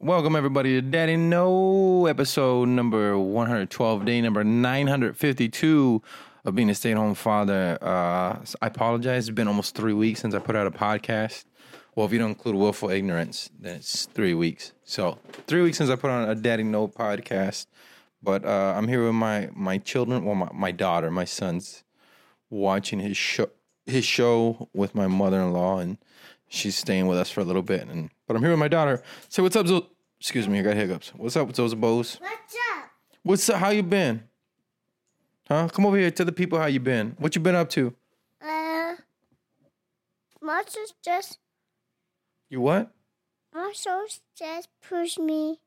Welcome everybody to Daddy No, episode number 112, day number 952 of being a stay-at-home father. Uh, I apologize. It's been almost three weeks since I put out a podcast. Well, if you don't include willful ignorance, then it's three weeks. So three weeks since I put on a Daddy No podcast. But uh, I'm here with my my children. Well, my, my daughter, my son's watching his show his show with my mother-in-law, and she's staying with us for a little bit. And but I'm here with my daughter. Say what's up, Zo- Excuse me, I got hiccups. What's up, Zoza Bows? What's up? What's up? How you been? Huh? Come over here. Tell the people how you been. What you been up to? Uh, Marshall's just You what? Marshall's just pushed me.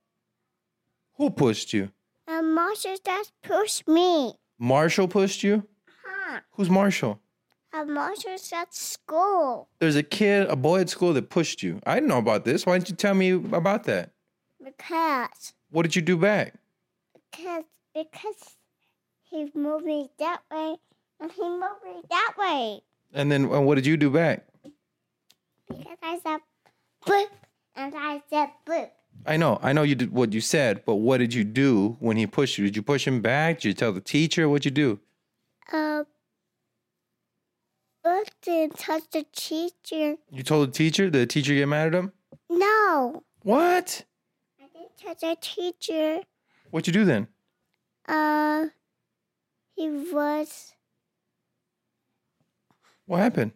Who pushed you? And Marshall's just pushed me. Marshall pushed you? Huh? Who's Marshall? And Marshall's at school There's a kid, a boy at school that pushed you. I didn't know about this. Why didn't you tell me about that? because What did you do back? because because he moved me that way and he moved me that way And then uh, what did you do back? because I said boop and I said boop. I know, I know you did what you said, but what did you do when he pushed you? Did you push him back? Did you tell the teacher? What'd you do? Uh, boop didn't touch the teacher. You told the teacher? Did the teacher get mad at him? No, What? I didn't touch the teacher. What'd you do then? Uh, he was. What happened?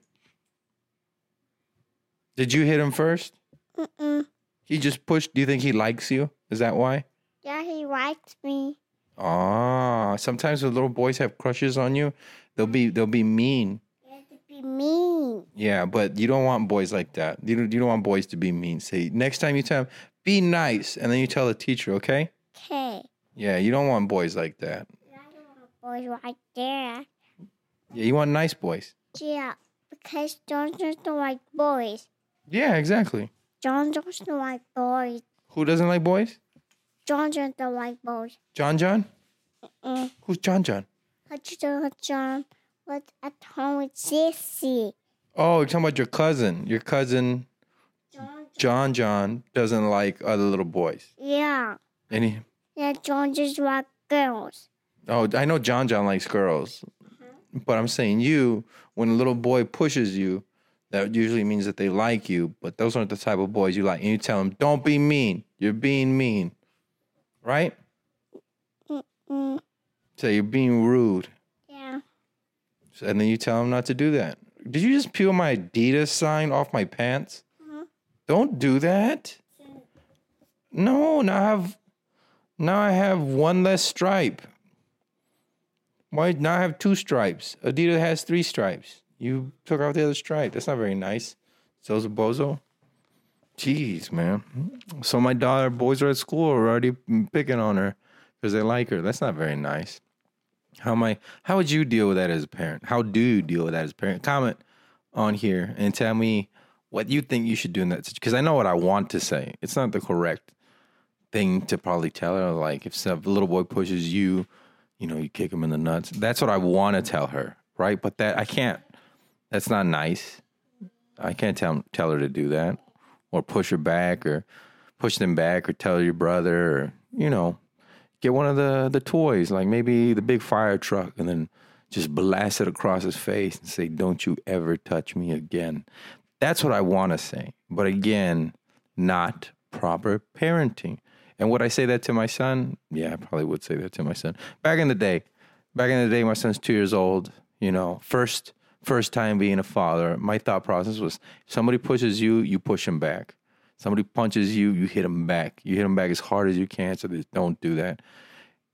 Did you hit him first? Mm-mm. He just pushed. Do you think he likes you? Is that why? Yeah, he likes me. Ah, sometimes the little boys have crushes on you, they'll be they'll be mean. He had to be mean. Yeah, but you don't want boys like that. You don't, you don't want boys to be mean. Say next time you tell them, be nice, and then you tell the teacher, okay? Okay. Yeah, you don't want boys like that. I don't want boys right there. Yeah, you want nice boys. Yeah, because just don't like boys. Yeah, exactly. John don't like boys. Who doesn't like boys? John don't like boys. John John? Mm. Who's John John? I John was at home with Sissy. Oh, you're talking about your cousin. Your cousin John. John John doesn't like other little boys. Yeah. He, Yeah, John just like girls. oh, I know John John likes girls, but I'm saying you, when a little boy pushes you, that usually means that they like you, but those aren't the type of boys you like. And you tell them, don't be mean. You're being mean. Right? Mm. So you're being rude. Yeah. So- And then you tell them not to do that. Did you just peel my Adidas sign off my pants? Mhm. Don't do that. No, now I have now I have one less stripe. Why now I have two stripes? Adidas has three stripes. You took out the other stripe. That's not very nice. So's a bozo. Jeez, man. So my daughter, boys are at school are already picking on her because they like her. That's not very nice. How am I? How would you deal with that as a parent? How do you deal with that as a parent? Comment on here and tell me what you think you should do in that situation. Because I know what I want to say. It's not the correct thing to probably tell her. Like if some little boy pushes you, you know, you kick him in the nuts. That's what I want to tell her, right? But that I can't. That's not nice. I can't tell tell her to do that, or push her back, or push them back, or tell your brother, or you know, get one of the the toys, like maybe the big fire truck, and then just blast it across his face and say, "Don't you ever touch me again." That's what I want to say, but again, not proper parenting. And would I say that to my son? Yeah, I probably would say that to my son. Back in the day, back in the day, my son's two years old. You know, first first time being a father, my thought process was: somebody pushes you, you push him back. Somebody punches you, you hit him back. You hit him back as hard as you can. So they don't do that.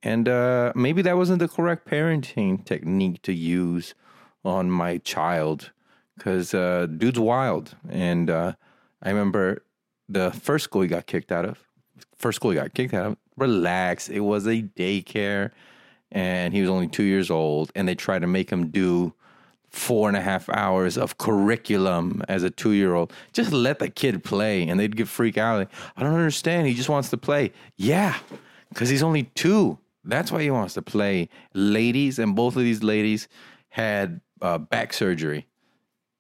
And uh, maybe that wasn't the correct parenting technique to use on my child because uh, dude's wild. And uh, I remember the first school he got kicked out of. First school he got kicked out of. Relax. It was a daycare, and he was only two years old. And they tried to make him do four and a half hours of curriculum as a two year old. Just let the kid play and they'd get freak out. Like, I don't understand. He just wants to play. Yeah, because he's only two. That's why he wants to play. Ladies, and both of these ladies had uh, back surgery.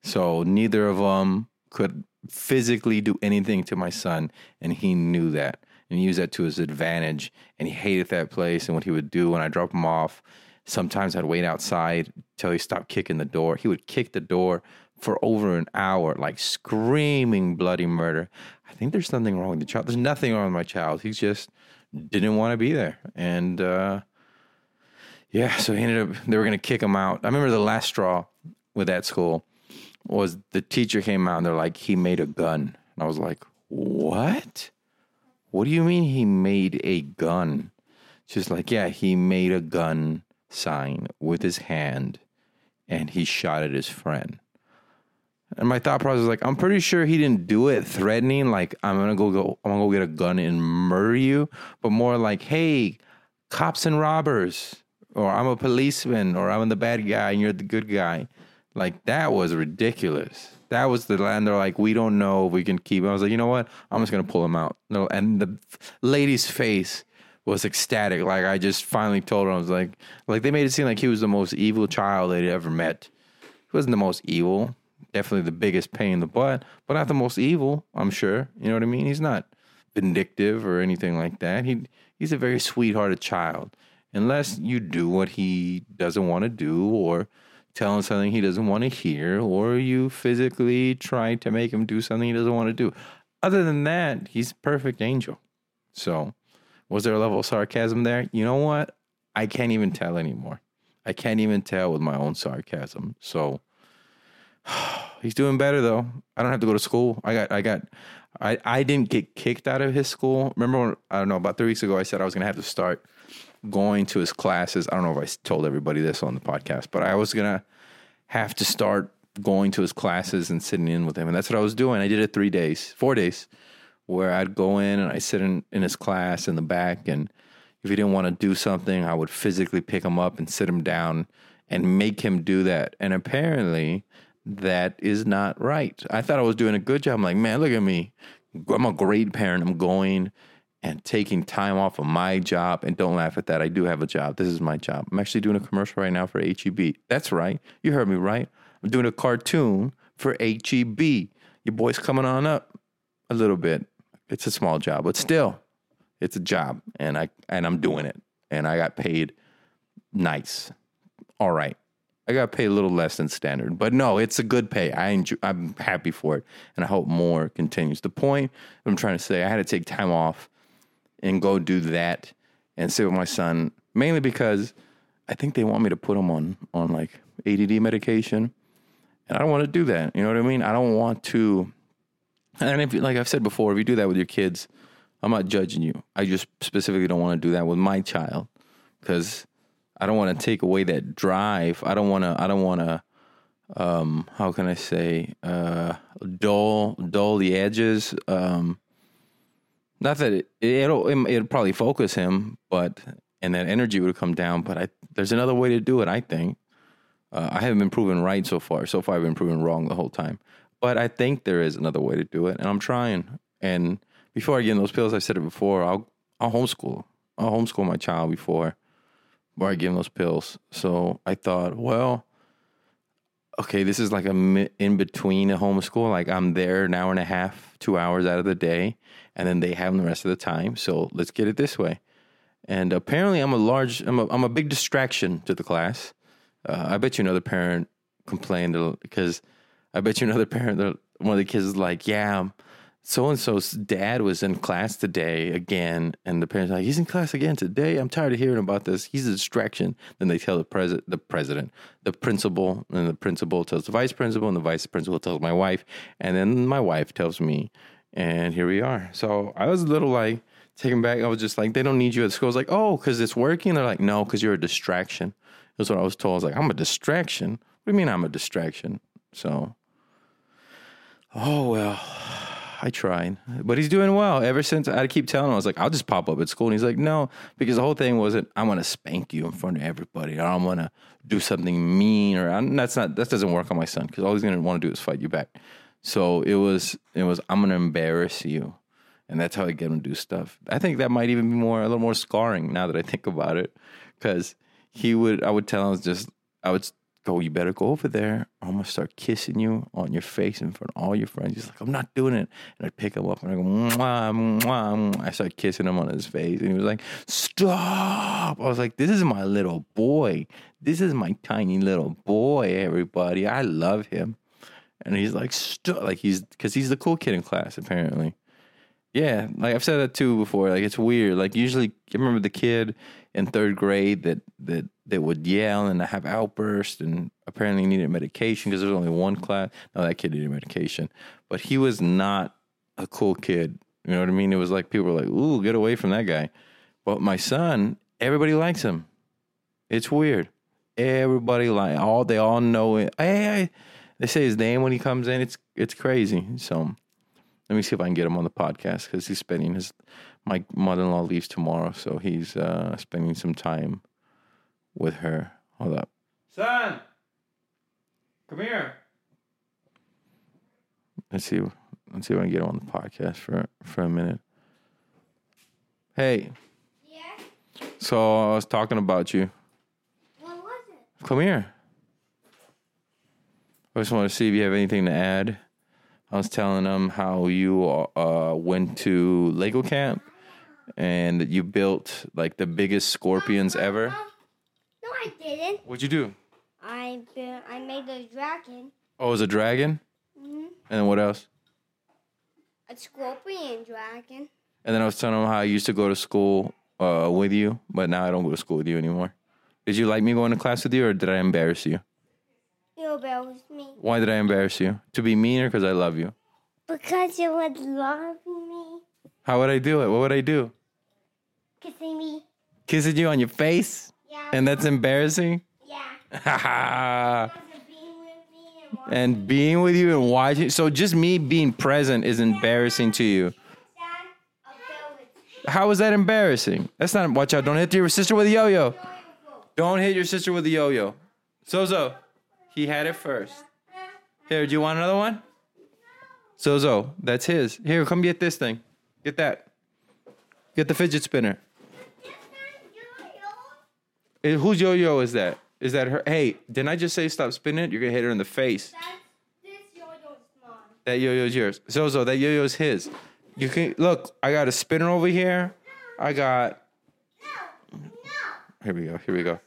So neither of them could physically do anything to my son. And he knew that and he used that to his advantage. And he hated that place. And what he would do when I dropped him off, sometimes I'd wait outside till he stopped kicking the door. He would kick the door for over an hour, like screaming bloody murder. I think there's something wrong with the child. There's nothing wrong with my child. He just didn't want to be there. And uh, yeah, so he ended up, they were going to kick him out. I remember the last straw with that school was the teacher came out and they're like, he made a gun. And I was like, what? What do you mean he made a gun? She's like, yeah, he made a gun sign with his hand and he shot at his friend. And my thought process was like, I'm pretty sure he didn't do it threatening, like I'm gonna go go I'm gonna go get a gun and murder you, but more like, hey, cops and robbers, or I'm a policeman, or I'm the bad guy and you're the good guy. Like that was ridiculous. That was the land. They're like, we don't know if we can keep him. I was like, you know what? I'm just gonna pull him out. No, and the lady's face was ecstatic. Like I just finally told her, I was like, like they made it seem like he was the most evil child they'd ever met. He wasn't the most evil. Definitely the biggest pain in the butt, but not the most evil. I'm sure. You know what I mean? He's not vindictive or anything like that. He he's a very sweethearted child. Unless you do what he doesn't want to do, or tell him something he doesn't want to hear, or you physically try to make him do something he doesn't want to do. Other than that, he's a perfect angel. So, was there a level of sarcasm there? You know what? I can't even tell anymore. I can't even tell with my own sarcasm. So, he's doing better though. I don't have to go to school. I got, I got, I, I didn't get kicked out of his school. Remember, when, I don't know, about three weeks ago, I said I was to have to start going to his classes. I don't know if I told everybody this on the podcast, but I was to have to start going to his classes and sitting in with him. And that's what I was doing. I did it three days, four days, where I'd go in and I sit in, in his class in the back. And if he didn't want to do something, I would physically pick him up and sit him down and make him do that. And apparently, that is not right. I thought I was doing a good job. I'm like, man, look at me. I'm a great parent. I'm going and taking time off of my job. And don't laugh at that. I do have a job. This is my job. I'm actually doing a commercial right now for HEB. That's right. You heard me right. I'm doing a cartoon for HEB. Your boy's coming on up a little bit. It's a small job, but still, it's a job, and I and I'm doing it, and I got paid nice. All right. I got paid a little less than standard, but no, it's a good pay. I enjoy, I'm happy for it, and I hope more continues. The point I'm trying to say, I had to take time off and go do that and sit with my son, mainly because I think they want me to put him on on like ADD medication, and I don't want to do that. You know what I mean? I don't want to. And if, like I've said before, if you do that with your kids, I'm not judging you. I just specifically don't want to do that with my child because I don't want to take away that drive. I don't want to. I don't want to. Um, how can I say? Uh, dull, dull the edges. Um, not that it, it'll it'll probably focus him, but and that energy would come down. But I there's another way to do it. I think uh, I haven't been proven right so far. So far, I've been proven wrong the whole time. But I think there is another way to do it, and I'm trying. And before I get in those pills, I said it before. I'll I'll homeschool. I'll homeschool my child before before I give him those pills. So I thought, well, okay, this is like a in between a homeschool. Like I'm there an hour and a half, two hours out of the day, and then they have them the rest of the time. So let's get it this way. And apparently, I'm a large, I'm a, I'm a big distraction to the class. Uh, I bet you another parent complained because I bet you another parent, one of the kids is like, yeah, um, so and so's dad was in class today again, and the parents are like, he's in class again today. I'm tired of hearing about this. He's a distraction. Then they tell the president, the president, the principal, and the principal tells the vice principal, and the vice principal tells my wife, and then my wife tells me, and here we are. So I was a little like taken back. I was just like, they don't need you at school. I was like, oh, because it's working. They're like, no, because you're a distraction. That's what I was told. I was like, I'm a distraction. What do you mean I'm a distraction? So, oh well, I tried, but he's doing well. Ever since I keep telling him, I was like, I'll just pop up at school, and he's like, No, because the whole thing wasn't I'm gonna spank you in front of everybody, or I'm gonna do something mean, or I'm, that's not that doesn't work on my son because all he's gonna want to do is fight you back. So it was it was I'm gonna embarrass you, and that's how I get him to do stuff. I think that might even be more a little more scarring now that I think about it, because he would I would tell him just I would go, you better go over there. I'm gonna start kissing you on your face in front of all your friends. He's like, I'm not doing it. And I'd pick him up and I go, mwah, mwah. I start kissing him on his face. And he was like, Stop. I was like, This is my little boy. This is my tiny little boy, everybody. I love him. And he's like, Stop. Like, he's, because he's the cool kid in class, apparently. Yeah, like I've said that too before. Like it's weird. Like usually, you remember the kid in third grade that that that would yell and have outbursts and apparently needed medication because there was only one class. No, that kid needed medication, but he was not a cool kid. You know what I mean? It was like people were like, "Ooh, get away from that guy." But my son, everybody likes him. It's weird. Everybody like all they all know it. Hey, hey, they say his name when he comes in. It's it's crazy. So let me see if I can get him on the podcast because he's spending his. My mother in law leaves tomorrow, so he's uh, spending some time with her. Hold up, son. Come here. Let's see. Let's see if I can get him on the podcast for for a minute. Hey, Yeah. so I was talking about you. What was it? Come here. I just want to see if you have anything to add. I was telling them how you uh, went to Lego camp and you built like the biggest scorpions ever. No, I didn't. What'd you do? I built, I made a dragon, Oh, it was a dragon? Mhm. And then what else? a scorpion dragon. And then I was telling him how I used to go to school uh, with you, but now I don't go to school with you anymore. Did you like me going to class with you or did I embarrass you? You embarrassed me Why did I embarrass you? To be mean or because I love you? because you would love me, How would I do it? What would I do? Kissing me. Kissing you on your face? Yeah. And that's embarrassing? yeah. Ha Because of being with me and being with you and watching. So just me being present is embarrassing to you. Dad, I'll go with How is that embarrassing? That's not. Watch out! Don't hit your sister with a yo-yo. Don't hit your sister with a yo-yo. Sozo, he had it first. Here, do you want another one? Sozo, that's his. Here, come get this thing. Get that. Get the fidget spinner. Whose yo-yo is that? Is that her? Hey, didn't I just say stop spinning it? You're gonna hit her in the face. That's this yo-yo's mom. That yo-yo's yours. Zozo, that yo-yo's his. You can look. I got a spinner over here. I got. No, no, Here we go. Here we go. no,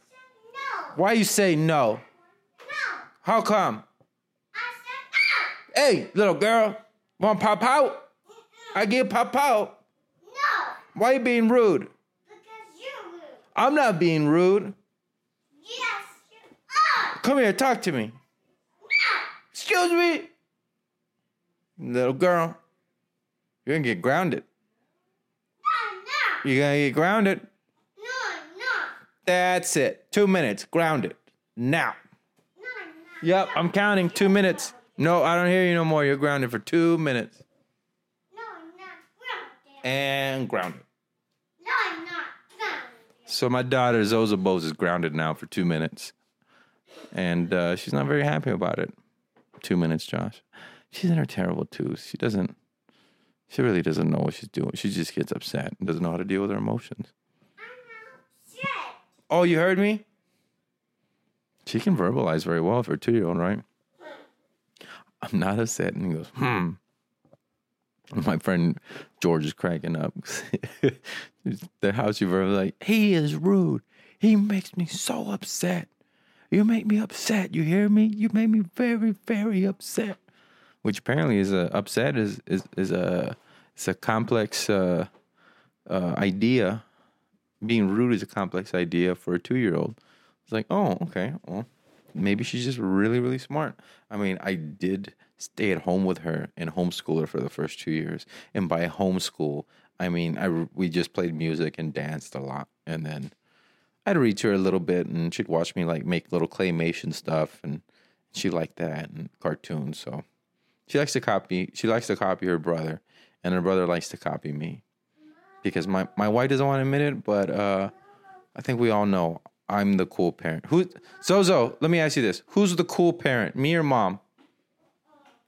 Why you say no? no. How come? I said no. Hey, little girl, want pop out? I get pop out. no. Why you being rude? Because you're rude. I'm not being rude. Yes, you are. Come here, talk to me. No, Excuse me, little girl. You're gonna get grounded. no, no, You're gonna get grounded. no, no, That's it. Two minutes. Grounded. Now. no, no. Yep, I'm counting. Two minutes. No, I don't hear you no more. You're grounded for two minutes. No, I'm not grounded. And grounded. No, I'm not grounded. So my daughter Zoza Bose is grounded now for two minutes, and uh, she's not very happy about it. Two minutes, Josh. She's in her terrible twos. She doesn't. She really doesn't know what she's doing. She just gets upset and doesn't know how to deal with her emotions. Oh, you heard me? She can verbalize very well for a two year old, right? I'm not upset. And he goes, hmm. My friend George is cracking up. the house you were like, he is rude. He makes me so upset. You make me upset. You hear me? You make me very, very upset. Which apparently is a upset is is is a it's a complex uh, uh, idea being rude is a complex idea for a two year old. It's like, oh, okay, well, maybe she's just really, really smart. I mean, I did stay at home with her and homeschool her for the first two years. And by homeschool, I mean, I, we just played music and danced a lot. And then I'd read to her a little bit and she'd watch me like make little claymation stuff. And she liked that and cartoons. So She likes to copy. She likes to copy her brother, and her brother likes to copy me. Because my my wife doesn't want to admit it, but uh, I think we all know I'm the cool parent. Who Zozo? Let me ask you this: Who's the cool parent, me or mom?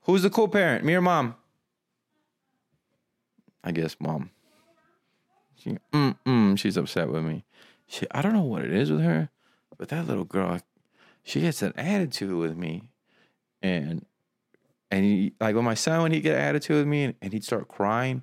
Who's the cool parent, me or mom? I guess mom. She, mm, mm, she's upset with me. She, I don't know what it is with her, but that little girl, she gets an attitude with me, and and he, like with my son, when he get an attitude with me, and, and he'd start crying,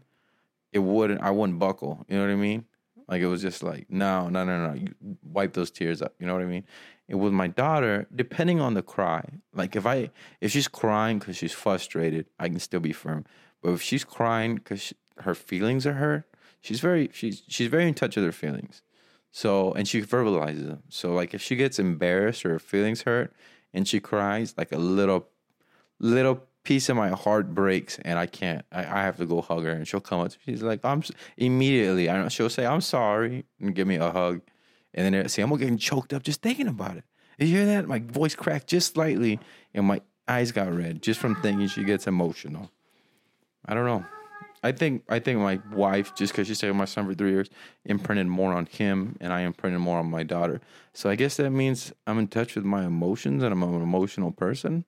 it wouldn't, I wouldn't buckle. You know what I mean? Like it was just like, no, no, no, no. You wipe those tears up. You know what I mean? And with my daughter, depending on the cry, like if I if she's crying because she's frustrated, I can still be firm. But if she's crying because her feelings are hurt, she's very she's she's very in touch with her feelings. So and she verbalizes them. So like if she gets embarrassed or her feelings hurt and she cries, like a little little piece of my heart breaks and I can't. I, I have to go hug her and she'll come up. To she's like, I'm immediately. I don't. She'll say, I'm sorry and give me a hug, and then see, I'm getting choked up just thinking about it. You hear that? My voice cracked just slightly, and my eyes got red just from thinking. She gets emotional. I don't know. I think I think my wife, just because she stayed with my son for three years, imprinted more on him, and I imprinted more on my daughter. So I guess that means I'm in touch with my emotions, and I'm an emotional person.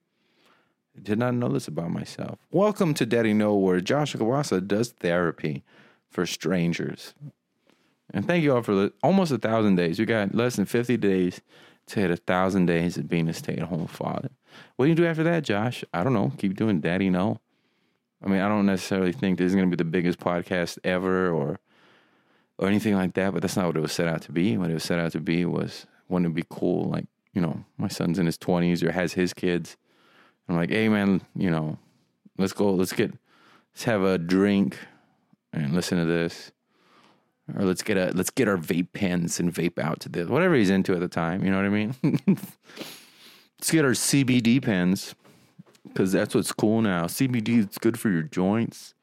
Did not know this about myself. Welcome to Daddy Know, where Josh Kawasa does therapy for strangers. And thank you all for the, almost a thousand days. We got less than 50 days to hit a thousand days of being a stay at home father. What do you do after that, Josh? I don't know. Keep doing Daddy Know. I mean, I don't necessarily think this is going to be the biggest podcast ever or or anything like that, but that's not what it was set out to be. What it was set out to be was wouldn't it be cool? Like, you know, my son's in his 20s or has his kids. I'm like, hey, man, you know, let's go, let's get, let's have a drink and listen to this. Or let's get a let's get our vape pens and vape out to this. Whatever he's into at the time, you know what I mean? let's get our CBD pens because that's what's cool now. CBD is good for your joints.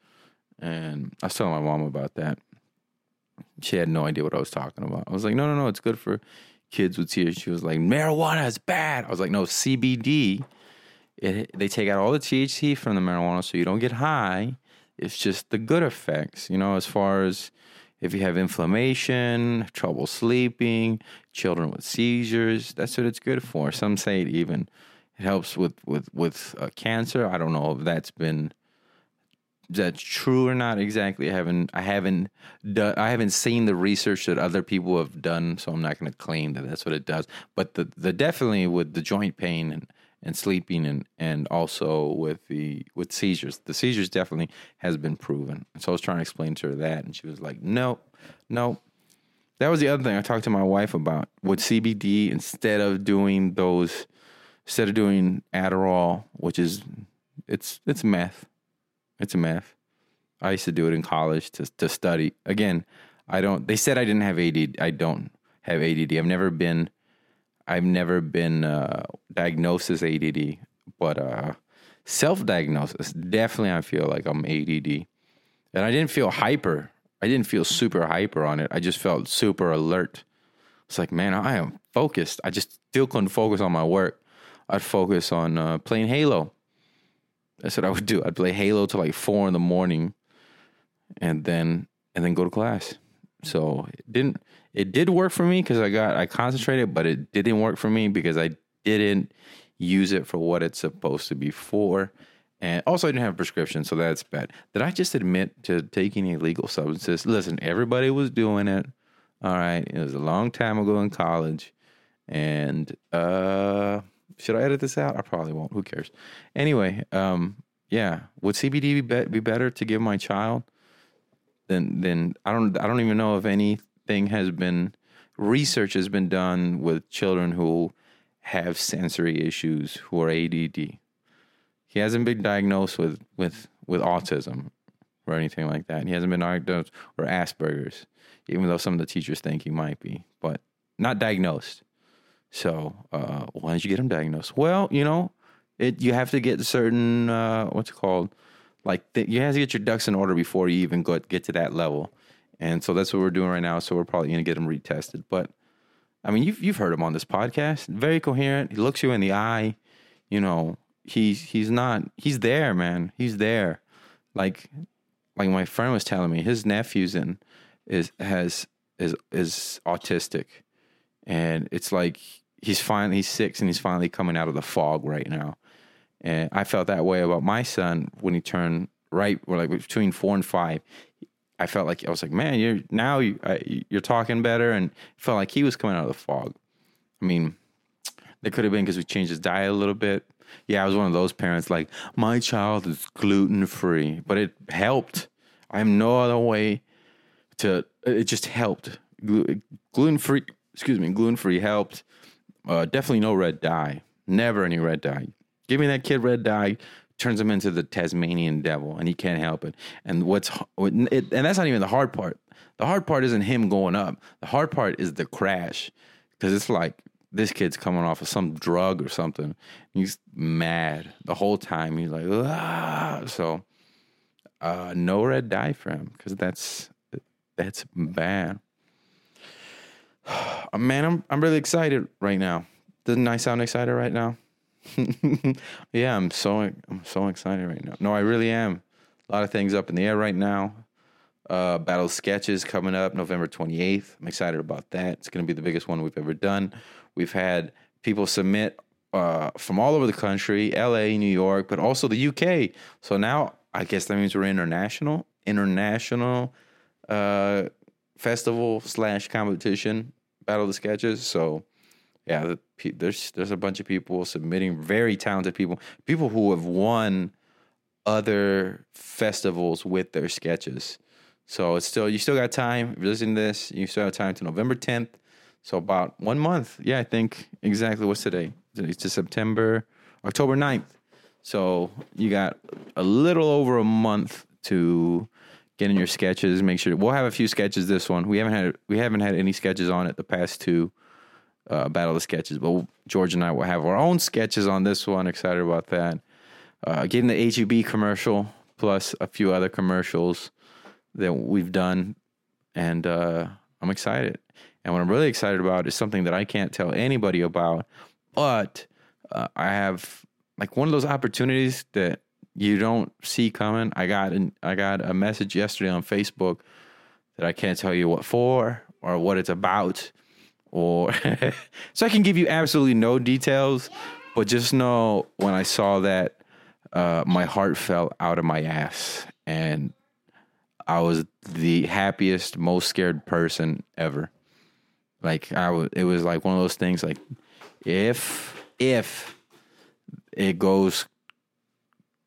And I was telling my mom about that. She had no idea what I was talking about. I was like, no, no, no, it's good for kids with tears. She was like, marijuana is bad. I was like, no, CBD. It, they take out all the THC from the marijuana so you don't get high. It's just the good effects, you know, as far as if you have inflammation, trouble sleeping, children with seizures, that's what it's good for. Some say it even it helps with with with uh, cancer. I don't know if that's been that's true or not exactly. I haven't I haven't done I haven't seen the research that other people have done, so I'm not going to claim that that's what it does. But the the definitely with the joint pain and and sleeping and and also with the with seizures, the seizures definitely has been proven. So I was trying to explain to her that, and she was like, "No, no." That was the other thing I talked to my wife about with CBD instead of doing those instead of doing Adderall, which is it's it's meth. It's a meth. I used to do it in college to to study. Again, I don't they said I didn't have ADD. I don't have ADD. I've never been I've never been uh, diagnosed as ADD, but uh, self-diagnosis definitely I feel like I'm ADD. And I didn't feel hyper. I didn't feel super hyper on it. I just felt super alert. It's like, man, I am focused. I just still couldn't focus on my work. I'd focus on uh, playing Halo. That's what I would do. I'd play Halo till like four in the morning, and then and then go to class. So it didn't. It did work for me because I got I concentrated, but it didn't work for me because I didn't use it for what it's supposed to be for. And also, I didn't have a prescription, so that's bad. Did I just admit to taking illegal substances? Listen, everybody was doing it. All right, it was a long time ago in college, and uh, should I edit this out? I probably won't. Who cares? Anyway, um, yeah, would CBD be, be be better to give my child? than than I don't. I don't even know if anything has been research has been done with children who have sensory issues who are ADD. He hasn't been diagnosed with with with autism or anything like that. He hasn't been diagnosed or Asperger's, even though some of the teachers think he might be, but not diagnosed. So uh, why did you get him diagnosed? Well, you know, it you have to get certain uh, what's it called, like th- you have to get your ducks in order before you even go get to that level, and so that's what we're doing right now. So we're probably gonna get him retested. But I mean, you've you've heard him on this podcast, very coherent. He looks you in the eye, you know. he's he's not he's there, man. He's there. Like like my friend was telling me, his nephew's in is has is is autistic, and it's like he's finally he's six and he's finally coming out of the fog right now. And I felt that way about my son when he turned right, or like between four and five. I felt like I was like, man, you're now you I, you're talking better, and felt like he was coming out of the fog. I mean, it could have been because we changed his diet a little bit. Yeah, I was one of those parents like my child is gluten free, but it helped. I have no other way to. It just helped. Gluten free. Excuse me. Gluten free helped. Uh, definitely no red dye. Never any red dye. Give me that kid red dye. Turns him into the Tasmanian devil, and he can't help it. And what's it, and that's not even the hard part. The hard part isn't him going up. The hard part is the crash, because it's like this kid's coming off of some drug or something. He's mad the whole time. He's like, ah. So, uh, no red him because that's that's bad. Man, I'm I'm really excited right now. Doesn't I sound excited right now? yeah, I'm so I'm so excited right now. No, I really am. A lot of things up in the air right now. Uh, Battle Sketches coming up November 28th. I'm excited about that. It's going to be the biggest one we've ever done. We've had people submit uh, from all over the country, LA, New York, but also the UK. So now I guess that means we're international, international uh, festival slash competition, Battle of the Sketches. So yeah, there's there's a bunch of people submitting, very talented people, people who have won other festivals with their sketches. So it's still you still got time. If you're listening to this, you still have time to November 10th. So about one month. Yeah, I think exactly what's today? It's to September, October 9th. So you got a little over a month to get in your sketches. Make sure we'll have a few sketches this one. We haven't had we haven't had any sketches on it the past two uh, battle of sketches, but George and I will have our own sketches on this one. Excited about that. Uh, getting the HEB commercial plus a few other commercials that we've done, and uh, I'm excited. And what I'm really excited about is something that I can't tell anybody about, but uh, I have like one of those opportunities that you don't see coming. I got an, I got a message yesterday on Facebook that I can't tell you what for or what it's about, or so I can give you absolutely no details, but just know when I saw that, uh, my heart fell out of my ass, and I was the happiest, most scared person ever. Like I was, it was like one of those things. Like if if it goes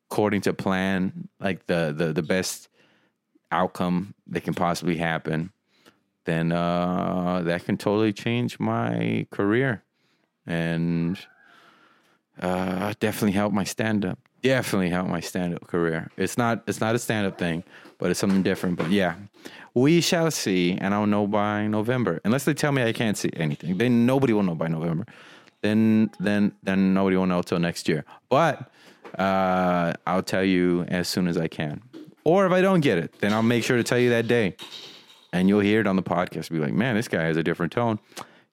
according to plan, like the the the best outcome that can possibly happen, then uh, that can totally change my career and uh, definitely help my stand up definitely help my stand up career. It's not it's not a stand up thing, but it's something different. But yeah, we shall see, and I'll know by November. Unless they tell me I can't see anything, then nobody will know by November. Then then then nobody will know till next year. But uh, I'll tell you as soon as I can. Or if I don't get it, then I'll make sure to tell you that day, and you'll hear it on the podcast. Be like, man, this guy has a different tone.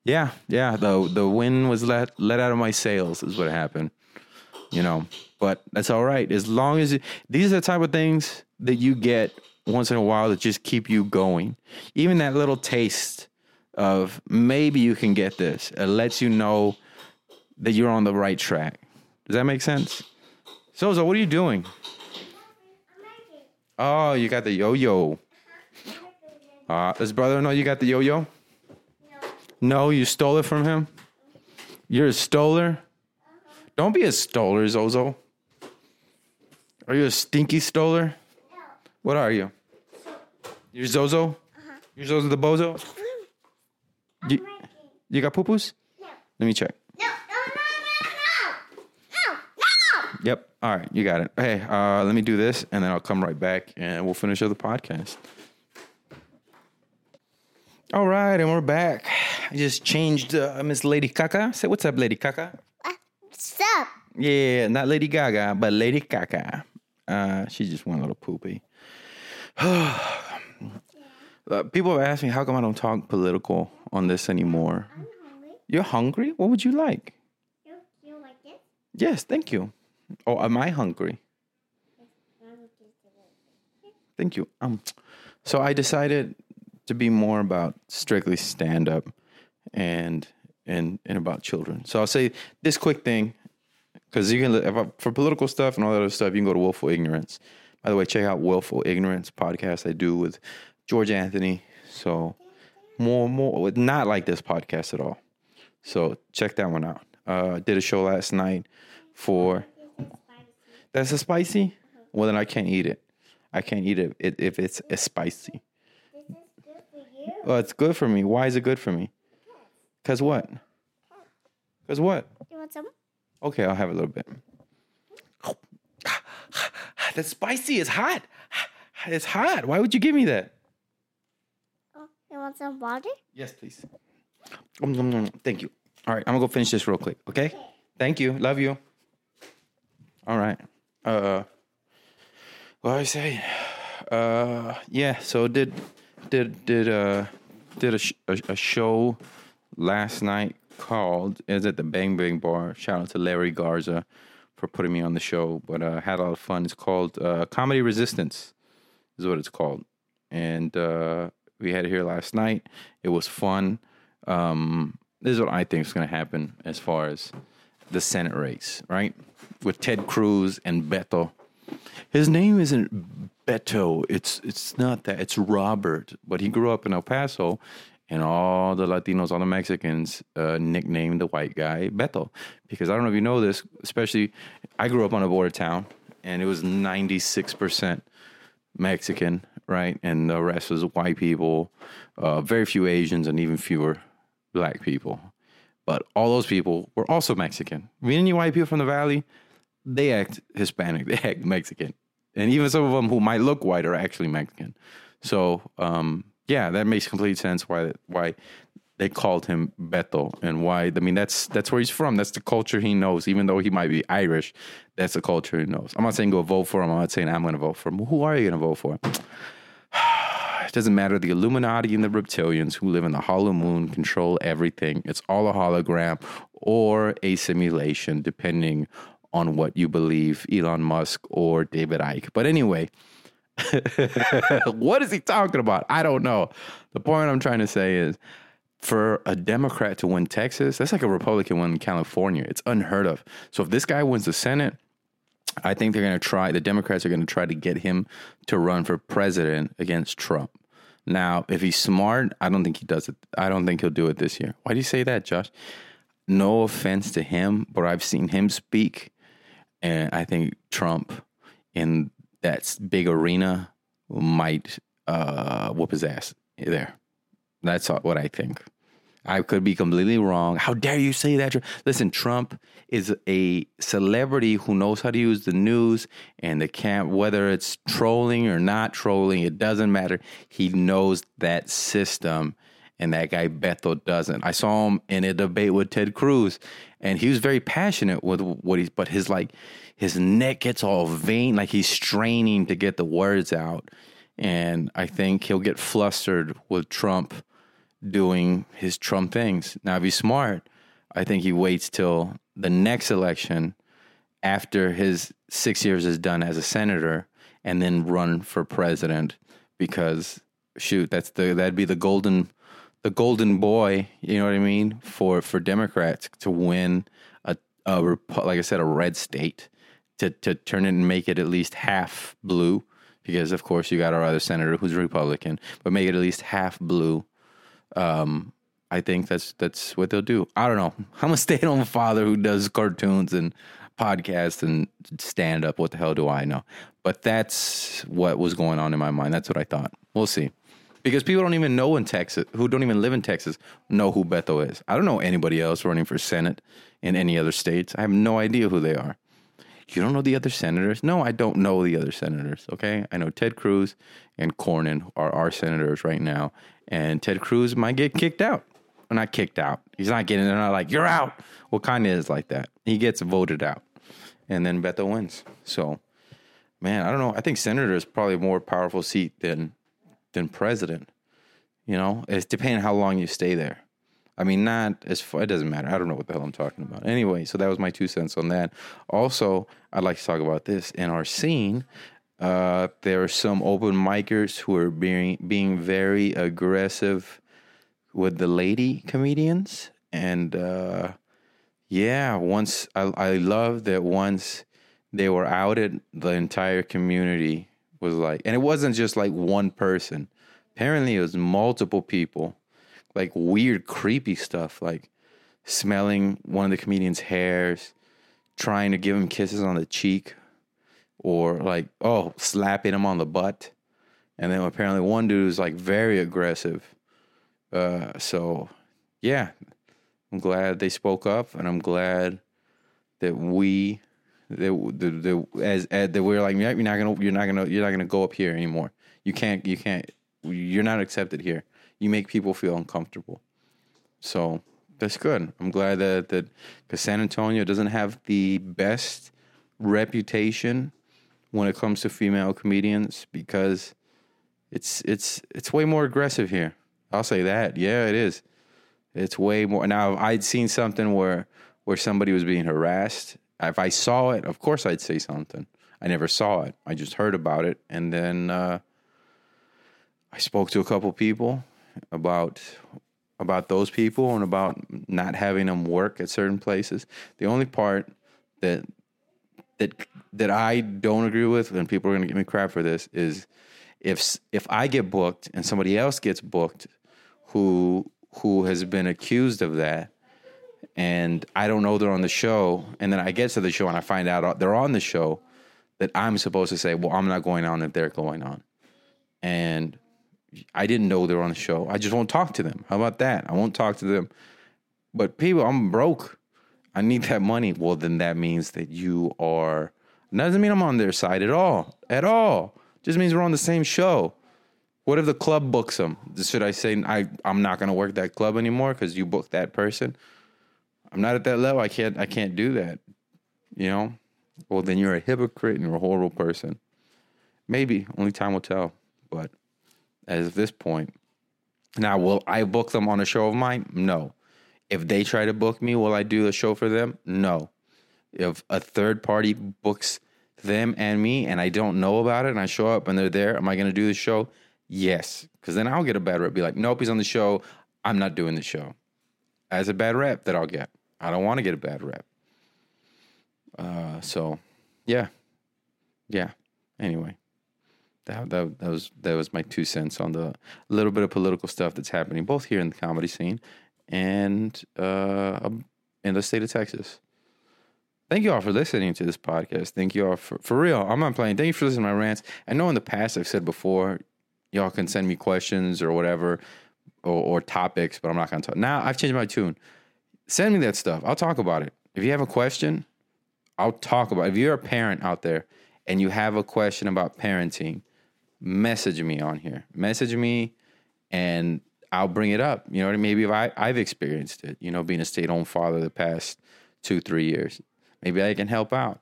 Yeah, yeah. The the wind was let let out of my sails is what happened you know. But that's all right as long as it, these are the type of things that you get once in a while that just keep you going. Even that little taste of maybe you can get this, it lets you know that you're on the right track. Does that make sense? Sozo, what are you doing? Oh, you got the yo-yo. Uh, does brother know you got the yo-yo? No. No, you stole it from him? You're a stoler? Don't be a stoler, Zozo. Are you a stinky stoler? No. What are you? You're Zozo? Uh-huh. You're Zozo the Bozo? You, you got poo-poos? No. Let me check. No, no, no, no, no, no, no. Yep. All right, you got it. Hey, uh, let me do this, and then I'll come right back, and we'll finish up the podcast. All right, and we're back. I just changed uh, Miss Lady Kaka. Say, what's up, Lady Kaka? up? Yeah, not Lady Gaga, but Lady Gaga. Uh, she's just one little poopy. uh, people have asked me how come I don't talk political on this anymore. I'm hungry. You're hungry? What would you like? You, you like this? Yes, thank you. Oh, am I hungry? Thank you. Um, so I decided to be more about strictly stand up and and and about children. So I'll say this quick thing because you can I, for political stuff and all that other stuff, you can go to Willful Ignorance. By the way, check out Willful Ignorance podcast I do with George Anthony. So more more not like this podcast at all. So check that one out. Uh, did a show last night for that's a spicy. Well, then I can't eat it. I can't eat it if it's a spicy. This is good for you. Well, it's good for me. Why is it good for me? Cause what? Cause what? You want some? Okay, I'll have a little bit. That's spicy. It's hot. It's hot. Why would you give me that? Oh, you want some water? Yes, please. Thank you. All right, I'm gonna go finish this real quick. Okay. Thank you. Love you. All right. Uh, what I say? Uh, yeah. So did did did uh did a sh- a, a show last night called is at the Bang Bang Bar. Shout out to Larry Garza for putting me on the show, but uh, had a lot of fun. It's called uh, Comedy Resistance, is what it's called, and uh, we had it here last night. It was fun. Um, this is what I think is going to happen as far as the Senate race, right? With Ted Cruz and Beto. His name isn't Beto. It's it's not that. It's Robert. But he grew up in El Paso, and all the Latinos, all the Mexicans, uh, nicknamed the white guy Beto. Because I don't know if you know this, especially I grew up on a border town, and it was ninety six percent Mexican, right? And the rest was white people, uh, very few Asians, and even fewer black people. But all those people were also Mexican. Many white people from the valley, they act Hispanic, they act Mexican. And even some of them who might look white are actually Mexican. So, um, yeah, that makes complete sense why why they called him Beto and why I mean that's that's where he's from. That's the culture he knows. Even though he might be Irish, that's the culture he knows. I'm not saying go vote for him. I'm not saying I'm going to vote for him. Who are you going to vote for? It doesn't matter. The Illuminati and the reptilians who live in the hollow moon control everything. It's all a hologram or a simulation, depending on what you believe, Elon Musk or David Icke. But anyway, what is he talking about? I don't know. The point I'm trying to say is for a Democrat to win Texas, that's like a Republican win California. It's unheard of. So if this guy wins the Senate, I think they're going to try, the Democrats are going to try to get him to run for president against Trump. Now, if he's smart, I don't think he does it. I don't think he'll do it this year. Why do you say that, Josh? No offense to him, but I've seen him speak, and I think Trump in that big arena might uh, whoop his ass there. That's what I think. I could be completely wrong. How dare you say that? Listen, Trump is a celebrity who knows how to use the news and the camp, whether it's trolling or not trolling, it doesn't matter. He knows that system, and that guy Beto doesn't. I saw him in a debate with Ted Cruz, and he was very passionate with what he's, but his like his neck gets all vain, like he's straining to get the words out. And I think he'll get flustered with Trump doing his Trump things. Now, if he's smart, I think he waits till the next election after his six years is done as a senator and then run for president because shoot, that's the that'd be the golden the golden boy, you know what I mean, for for Democrats to win a, a like I said, a red state to to turn it and make it at least half blue, because of course you got our other senator who's Republican, but make it at least half blue. Um, I think that's that's what they'll do. I don't know. I'm a stay-at-home father who does cartoons and podcasts and stand up. What the hell do I know? But that's what was going on in my mind. That's what I thought. We'll see. Because people don't even know in Texas, who don't even live in Texas, know who Beto is. I don't know anybody else running for Senate in any other states. I have no idea who they are. You don't know the other senators? No, I don't know the other senators. Okay, I know Ted Cruz and Cornyn are our senators right now, and Ted Cruz might get kicked out. Well, not kicked out. He's not getting. They're not like you're out. Well, kind of is like that. He gets voted out, and then Beto wins. So, man, I don't know. I think senator is probably a more powerful seat than than president. You know, it's depending how long you stay there. I mean, not as far, it doesn't matter. I don't know what the hell I'm talking about. Anyway, so that was my two cents on that. Also, I'd like to talk about this in our scene. Uh, there are some open micers who are being being very aggressive with the lady comedians, and uh, yeah, once I I love that once they were outed, the entire community was like, and it wasn't just like one person. Apparently, it was multiple people, like weird, creepy stuff, like smelling one of the comedian's hairs, trying to give him kisses on the cheek, or like, oh, slapping him on the butt. And then apparently, one dude was like very aggressive. Uh, so, yeah, I'm glad they spoke up, and I'm glad that we the, the, the as, as that we're like you're not gonna you're not gonna you're not gonna go up here anymore. You can't you can't you're not accepted here. You make people feel uncomfortable. So that's good. I'm glad that that because San Antonio doesn't have the best reputation when it comes to female comedians because it's it's it's way more aggressive here. I'll say that. Yeah, it is. It's way more. Now I'd seen something where where somebody was being harassed if I saw it, of course I'd say something. I never saw it. I just heard about it, and then uh, I spoke to a couple people about about those people and about not having them work at certain places. The only part that that that I don't agree with, and people are going to give me crap for this, is if if I get booked and somebody else gets booked who who has been accused of that, and I don't know they're on the show, and then I get to the show and I find out uh, they're on the show, that I'm supposed to say, well, I'm not going on if they're going on, and I didn't know they're on the show. I just won't talk to them. How about that? I won't talk to them. But people, I'm broke. I need that money. Well, then that means that you are. Doesn't mean I'm on their side at all. At all. Just means we're on the same show. What if the club books them? Should I say I I'm not going to work that club anymore because you booked that person? I'm not at that level. I can't I can't do that. You know? Well then you're a hypocrite and you're a horrible person. Maybe. Only time will tell. But as of this point. Now will I book them on a show of mine? No. If they try to book me, will I do a show for them? No. If a third party books them and me and I don't know about it and I show up and they're there, am I gonna do the show? Yes. Because then I'll get a bad rep. Be like, nope, he's on the show. I'm not doing the show. As a bad rep that I'll get. I don't want to get a bad rep. Uh, so, yeah, yeah. Anyway, that, that that was that was my two cents on the little bit of political stuff that's happening both here in the comedy scene and uh, in the state of Texas. Thank you all for listening to this podcast. Thank you all for for real. I'm not playing. Thank you for listening to my rants. I know in the past I've said before, y'all can send me questions or whatever or, or topics, but I'm not going to talk. Now I've changed my tune. Send me that stuff. I'll talk about it. If you have a question, I'll talk about it. If you're a parent out there and you have a question about parenting, message me on here. Message me and I'll bring it up. You know, maybe if I, I've experienced it, you know, being a stay at home father the past two, three years. Maybe I can help out.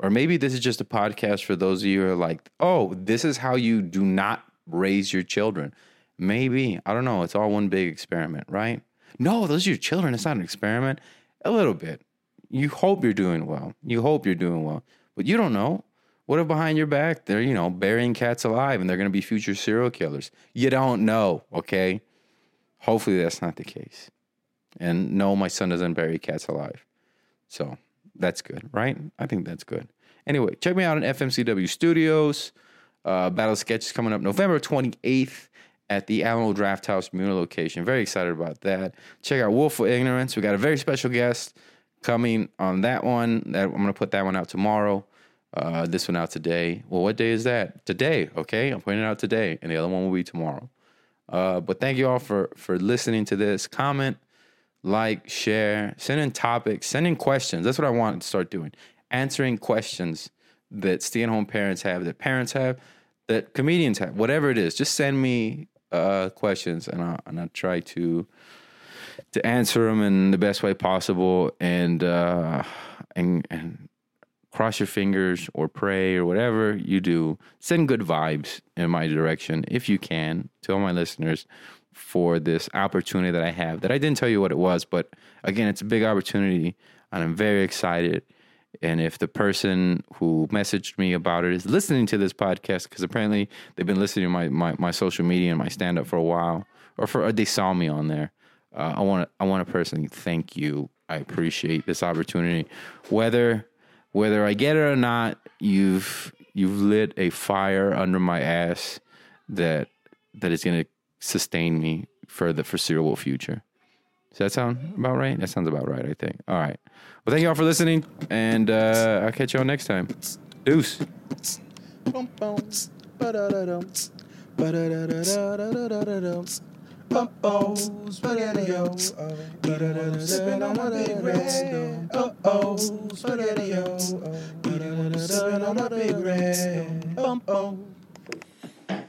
Or maybe this is just a podcast for those of you who are like, oh, this is how you do not raise your children. Maybe. I don't know. It's all one big experiment, right? No, those are your children. It's not an experiment. A little bit. You hope you're doing well. You hope you're doing well. But you don't know. What if behind your back they're, you know, burying cats alive and they're going to be future serial killers? You don't know, okay? Hopefully that's not the case. And no, my son doesn't bury cats alive. So that's good, right? I think that's good. Anyway, check me out on FMCW Studios. Uh, Battle Sketch is coming up November 28th at the Alamo Drafthouse Muir location. Very excited about that. Check out Wolf of Ignorance. We got a very special guest coming on that one. That I'm going to put that one out tomorrow. Uh, this one out today. Well, what day is that? Today. Okay, I'm putting it out today, and the other one will be tomorrow. Uh, but thank you all for for listening to this. Comment, like, share, send in topics, send in questions. That's what I want to start doing. Answering questions that stay-at-home parents have, that parents have, that comedians have. Whatever it is, just send me uh, questions, and I and I try to to answer them in the best way possible, and uh, and and cross your fingers or pray or whatever you do. Send good vibes in my direction if you can to all my listeners. for this opportunity that I have. That I didn't tell you what it was, but again, it's a big opportunity, and I'm very excited. And if the person who messaged me about it is listening to this podcast, because apparently they've been listening to my, my, my social media and my stand up for a while, or for or they saw me on there, uh, I want to I want to personally thank you. I appreciate this opportunity, whether whether I get it or not. You've you've lit a fire under my ass that that is going to sustain me for the foreseeable future. Does that sound about right? That sounds about right, I think. All right. Well, thank you all for listening, and uh, I'll catch y'all next time. Deuce. Uh-ohs, spaghetti. Eating sipping on my big red. Uh-oh, spaghetti. Eating sipping on my big red. Uh-oh.